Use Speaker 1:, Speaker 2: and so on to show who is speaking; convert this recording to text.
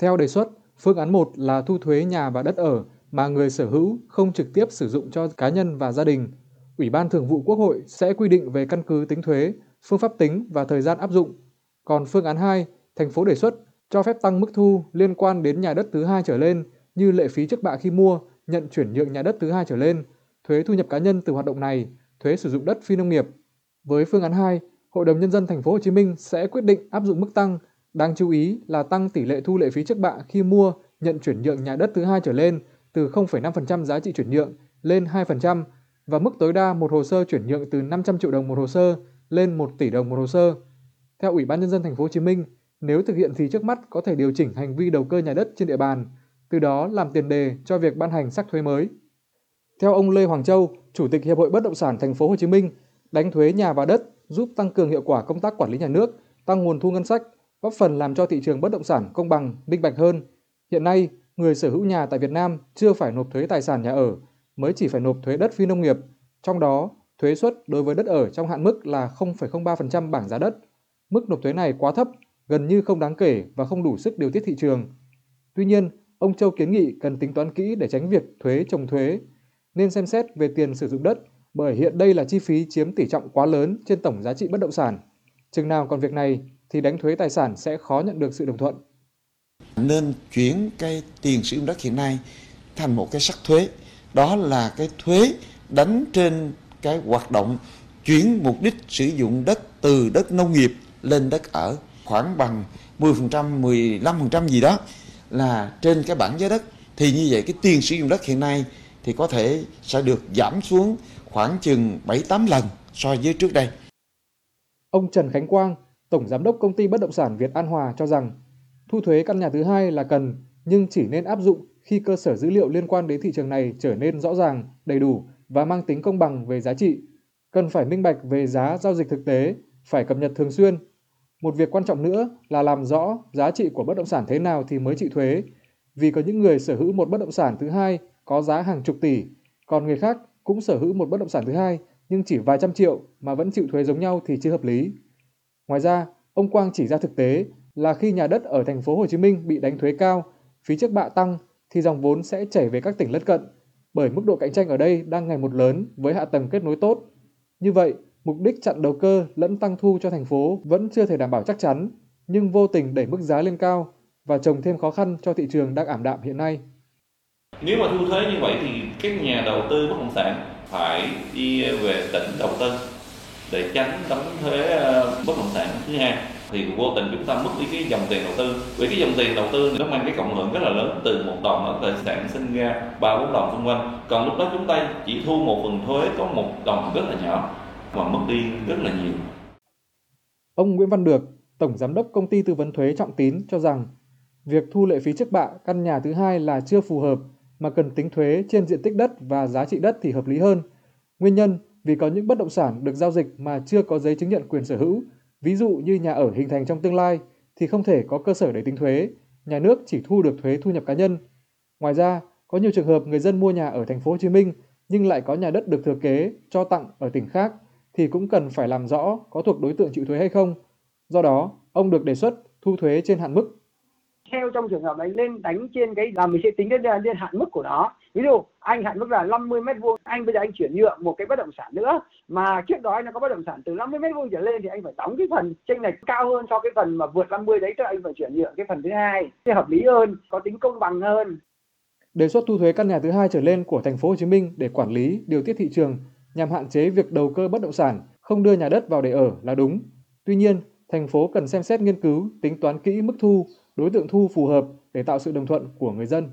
Speaker 1: Theo đề xuất, phương án 1 là thu thuế nhà và đất ở mà người sở hữu không trực tiếp sử dụng cho cá nhân và gia đình. Ủy ban Thường vụ Quốc hội sẽ quy định về căn cứ tính thuế, phương pháp tính và thời gian áp dụng. Còn phương án 2, thành phố đề xuất cho phép tăng mức thu liên quan đến nhà đất thứ hai trở lên như lệ phí trước bạ khi mua, nhận chuyển nhượng nhà đất thứ hai trở lên, thuế thu nhập cá nhân từ hoạt động này, thuế sử dụng đất phi nông nghiệp. Với phương án 2, Hội đồng nhân dân thành phố Hồ Chí Minh sẽ quyết định áp dụng mức tăng, đáng chú ý là tăng tỷ lệ thu lệ phí trước bạ khi mua, nhận chuyển nhượng nhà đất thứ hai trở lên từ 0,5% giá trị chuyển nhượng lên 2% và mức tối đa một hồ sơ chuyển nhượng từ 500 triệu đồng một hồ sơ lên 1 tỷ đồng một hồ sơ. Theo Ủy ban nhân dân thành phố Hồ Chí Minh, nếu thực hiện thì trước mắt có thể điều chỉnh hành vi đầu cơ nhà đất trên địa bàn, từ đó làm tiền đề cho việc ban hành sắc thuế mới. Theo ông Lê Hoàng Châu, Chủ tịch Hiệp hội Bất động sản thành phố Hồ Chí Minh, đánh thuế nhà và đất giúp tăng cường hiệu quả công tác quản lý nhà nước, tăng nguồn thu ngân sách, góp phần làm cho thị trường bất động sản công bằng, minh bạch hơn. Hiện nay, người sở hữu nhà tại Việt Nam chưa phải nộp thuế tài sản nhà ở, mới chỉ phải nộp thuế đất phi nông nghiệp, trong đó thuế suất đối với đất ở trong hạn mức là 0,03% bảng giá đất. Mức nộp thuế này quá thấp, gần như không đáng kể và không đủ sức điều tiết thị trường. Tuy nhiên, ông Châu kiến nghị cần tính toán kỹ để tránh việc thuế trồng thuế, nên xem xét về tiền sử dụng đất bởi hiện đây là chi phí chiếm tỷ trọng quá lớn trên tổng giá trị bất động sản. Chừng nào còn việc này thì đánh thuế tài sản sẽ khó nhận được sự đồng thuận.
Speaker 2: Nên chuyển cái tiền sử dụng đất hiện nay thành một cái sắc thuế, đó là cái thuế đánh trên cái hoạt động chuyển mục đích sử dụng đất từ đất nông nghiệp lên đất ở khoảng bằng 10%, 15% gì đó là trên cái bảng giá đất thì như vậy cái tiền sử dụng đất hiện nay thì có thể sẽ được giảm xuống khoảng chừng 7-8 lần so với trước đây.
Speaker 1: Ông Trần Khánh Quang, Tổng Giám đốc Công ty Bất động sản Việt An Hòa cho rằng thu thuế căn nhà thứ hai là cần nhưng chỉ nên áp dụng khi cơ sở dữ liệu liên quan đến thị trường này trở nên rõ ràng, đầy đủ và mang tính công bằng về giá trị. Cần phải minh bạch về giá giao dịch thực tế, phải cập nhật thường xuyên. Một việc quan trọng nữa là làm rõ giá trị của bất động sản thế nào thì mới chịu thuế, vì có những người sở hữu một bất động sản thứ hai có giá hàng chục tỷ, còn người khác cũng sở hữu một bất động sản thứ hai nhưng chỉ vài trăm triệu mà vẫn chịu thuế giống nhau thì chưa hợp lý. Ngoài ra, ông Quang chỉ ra thực tế là khi nhà đất ở thành phố Hồ Chí Minh bị đánh thuế cao, phí trước bạ tăng thì dòng vốn sẽ chảy về các tỉnh lân cận bởi mức độ cạnh tranh ở đây đang ngày một lớn với hạ tầng kết nối tốt. Như vậy, mục đích chặn đầu cơ lẫn tăng thu cho thành phố vẫn chưa thể đảm bảo chắc chắn, nhưng vô tình đẩy mức giá lên cao và trồng thêm khó khăn cho thị trường đang ảm đạm hiện nay.
Speaker 3: Nếu mà thu thuế như vậy thì các nhà đầu tư bất động sản phải đi về tỉnh đầu tư để tránh đóng thuế ờ, bất động sản. Thứ hai, thì vô tình chúng ta mất đi cái dòng tiền đầu tư. Vì cái dòng tiền đầu tư nó mang cái cộng hưởng rất là lớn từ một đồng nó có thể sản sinh ra ba bốn đồng xung quanh. Còn lúc đó chúng ta chỉ thu một phần thuế, có một đồng rất là nhỏ mà mất đi rất là nhiều.
Speaker 1: Ông Nguyễn Văn Được, tổng giám đốc công ty tư vấn thuế Trọng Tín cho rằng, việc thu lệ phí trước bạ, căn nhà thứ hai là chưa phù hợp mà cần tính thuế trên diện tích đất và giá trị đất thì hợp lý hơn. Nguyên nhân vì có những bất động sản được giao dịch mà chưa có giấy chứng nhận quyền sở hữu, ví dụ như nhà ở hình thành trong tương lai thì không thể có cơ sở để tính thuế, nhà nước chỉ thu được thuế thu nhập cá nhân. Ngoài ra, có nhiều trường hợp người dân mua nhà ở thành phố Hồ Chí Minh nhưng lại có nhà đất được thừa kế cho tặng ở tỉnh khác thì cũng cần phải làm rõ có thuộc đối tượng chịu thuế hay không. Do đó, ông được đề xuất thu thuế trên hạn mức
Speaker 4: theo trong trường hợp đấy lên đánh trên cái là mình sẽ tính đến lên hạn mức của nó. Ví dụ, anh hạn mức là 50 mét vuông, anh bây giờ anh chuyển nhượng một cái bất động sản nữa, mà trước đó anh có bất động sản từ 50 mét vuông trở lên thì anh phải đóng cái phần chênh lệch cao hơn so cái phần mà vượt 50 đấy cho anh phải chuyển nhượng cái phần thứ hai. Thì hợp lý hơn, có tính công bằng hơn.
Speaker 1: Đề xuất thu thuế căn nhà thứ hai trở lên của thành phố Hồ Chí Minh để quản lý, điều tiết thị trường nhằm hạn chế việc đầu cơ bất động sản, không đưa nhà đất vào để ở là đúng. Tuy nhiên, thành phố cần xem xét nghiên cứu, tính toán kỹ mức thu đối tượng thu phù hợp để tạo sự đồng thuận của người dân.